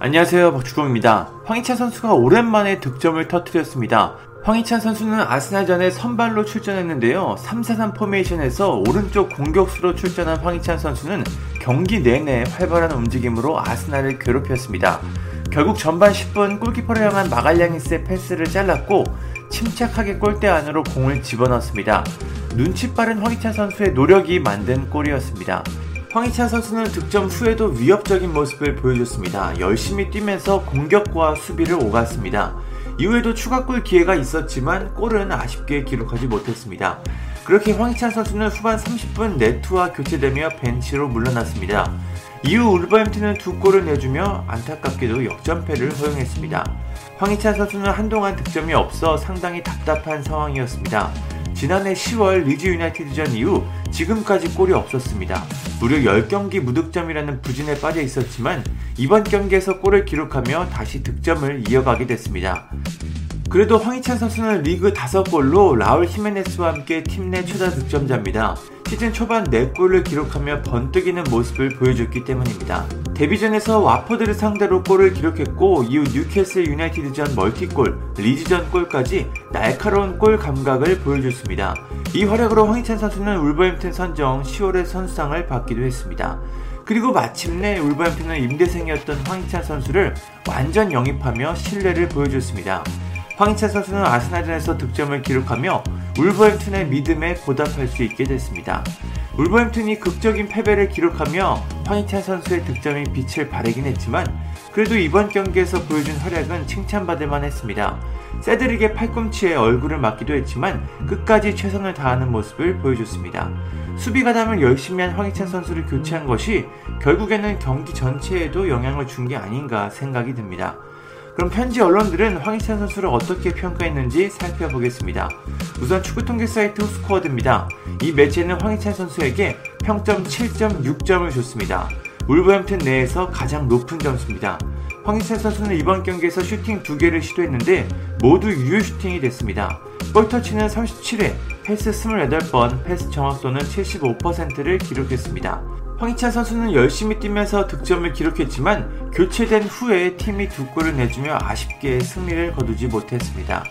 안녕하세요 박주공입니다. 황희찬 선수가 오랜만에 득점을 터뜨렸습니다. 황희찬 선수는 아스날전에 선발로 출전했는데요. 3-4-3 포메이션에서 오른쪽 공격수로 출전한 황희찬 선수는 경기 내내 활발한 움직임으로 아스날을 괴롭혔습니다. 결국 전반 10분 골키퍼를 향한 마갈량이스의 패스를 잘랐고 침착하게 골대 안으로 공을 집어넣습니다. 눈치 빠른 황희찬 선수의 노력이 만든 골이었습니다. 황희찬 선수는 득점 후에도 위협적인 모습을 보여줬습니다. 열심히 뛰면서 공격과 수비를 오갔습니다. 이후에도 추가골 기회가 있었지만 골은 아쉽게 기록하지 못했습니다. 그렇게 황희찬 선수는 후반 30분 네트와 교체되며 벤치로 물러났습니다. 이후 울버햄튼은 두 골을 내주며 안타깝게도 역전패를 허용했습니다. 황희찬 선수는 한동안 득점이 없어 상당히 답답한 상황이었습니다. 지난해 10월 리즈 유나이티드전 이후 지금까지 골이 없었습니다. 무려 10경기 무득점이라는 부진에 빠져 있었지만 이번 경기에서 골을 기록하며 다시 득점을 이어가게 됐습니다. 그래도 황희찬 선수는 리그 5골로 라울 히메네스와 함께 팀 내 최다 득점자입니다. 시즌 초반 4골을 기록하며 번뜩이는 모습을 보여줬기 때문입니다. 데뷔전에서 와퍼드를 상대로 골을 기록했고 이후 뉴캐슬 유나이티드전 멀티골, 리즈전 골까지 날카로운 골 감각을 보여줬습니다. 이 활약으로 황희찬 선수는 울버햄튼 선정 10월의 선수상을 받기도 했습니다. 그리고 마침내 울버햄튼은 임대생이었던 황희찬 선수를 완전 영입하며 신뢰를 보여줬습니다. 황희찬 선수는 아스날전에서 득점을 기록하며 울버햄튼의 믿음에 보답할 수 있게 됐습니다. 울버햄튼이 극적인 패배를 기록하며 황희찬 선수의 득점이 빛을 발하긴 했지만 그래도 이번 경기에서 보여준 활약은 칭찬받을 만했습니다. 세드릭의 팔꿈치에 얼굴을 맞기도 했지만 끝까지 최선을 다하는 모습을 보여줬습니다. 수비 가담을 열심히 한 황희찬 선수를 교체한 것이 결국에는 경기 전체에도 영향을 준 게 아닌가 생각이 듭니다. 그럼 현지 언론들은 황희찬 선수를 어떻게 평가했는지 살펴보겠습니다. 우선 축구 통계 사이트 스코어드입니다. 이 매체는 황희찬 선수에게 평점 7.6점을 줬습니다. 울버햄튼 내에서 가장 높은 점수입니다. 황희찬 선수는 이번 경기에서 슈팅 2개를 시도했는데 모두 유효 슈팅이 됐습니다. 볼터치는 37회, 패스 28번, 패스 정확도는 75%를 기록했습니다. 황희찬 선수는 열심히 뛰면서 득점을 기록했지만 교체된 후에 팀이 두 골을 내주며 아쉽게 승리를 거두지 못했습니다.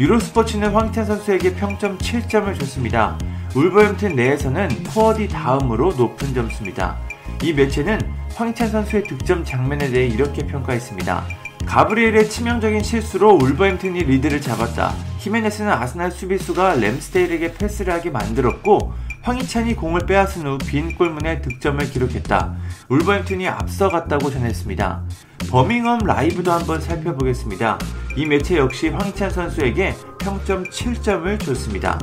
유로스포츠는 황희찬 선수에게 평점 7점을 줬습니다. 울버햄튼 내에서는 포워디 다음으로 높은 점수입니다. 이 매체는 황희찬 선수의 득점 장면에 대해 이렇게 평가했습니다. 가브리엘의 치명적인 실수로 울버햄튼이 리드를 잡았다. 히메네스는 아스날 수비수가 램스테일에게 패스를 하게 만들었고 황희찬이 공을 빼앗은 후 빈 골문에 득점을 기록했다. 울버햄튼이 앞서갔다고 전했습니다. 버밍엄 라이브도 한번 살펴보겠습니다. 이 매체 역시 황희찬 선수에게 평점 7점을 줬습니다.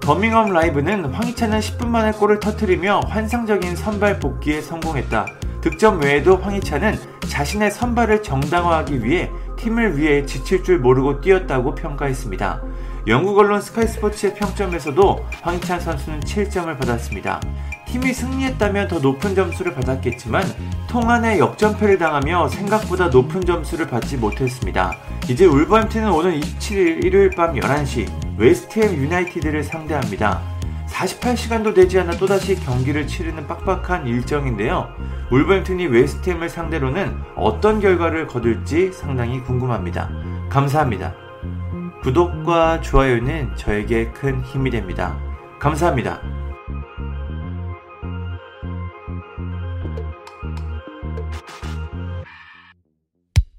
버밍엄 라이브는 황희찬은 10분 만에 골을 터뜨리며 환상적인 선발 복귀에 성공했다. 득점 외에도 황희찬은 자신의 선발을 정당화하기 위해 팀을 위해 지칠 줄 모르고 뛰었다고 평가했습니다. 영국 언론 스카이스포츠의 평점에서도 황희찬 선수는 7점을 받았습니다. 팀이 승리했다면 더 높은 점수를 받았겠지만 통안에 역전패를 당하며 생각보다 높은 점수를 받지 못했습니다. 이제 울버햄튼은 오늘 27일 일요일 밤 11시 웨스트햄 유나이티드를 상대합니다. 48시간도 되지 않아 또다시 경기를 치르는 빡빡한 일정인데요. 울버햄튼이 웨스트햄을 상대로는 어떤 결과를 거둘지 상당히 궁금합니다. 감사합니다. 구독과 좋아요는 저에게 큰 힘이 됩니다. 감사합니다.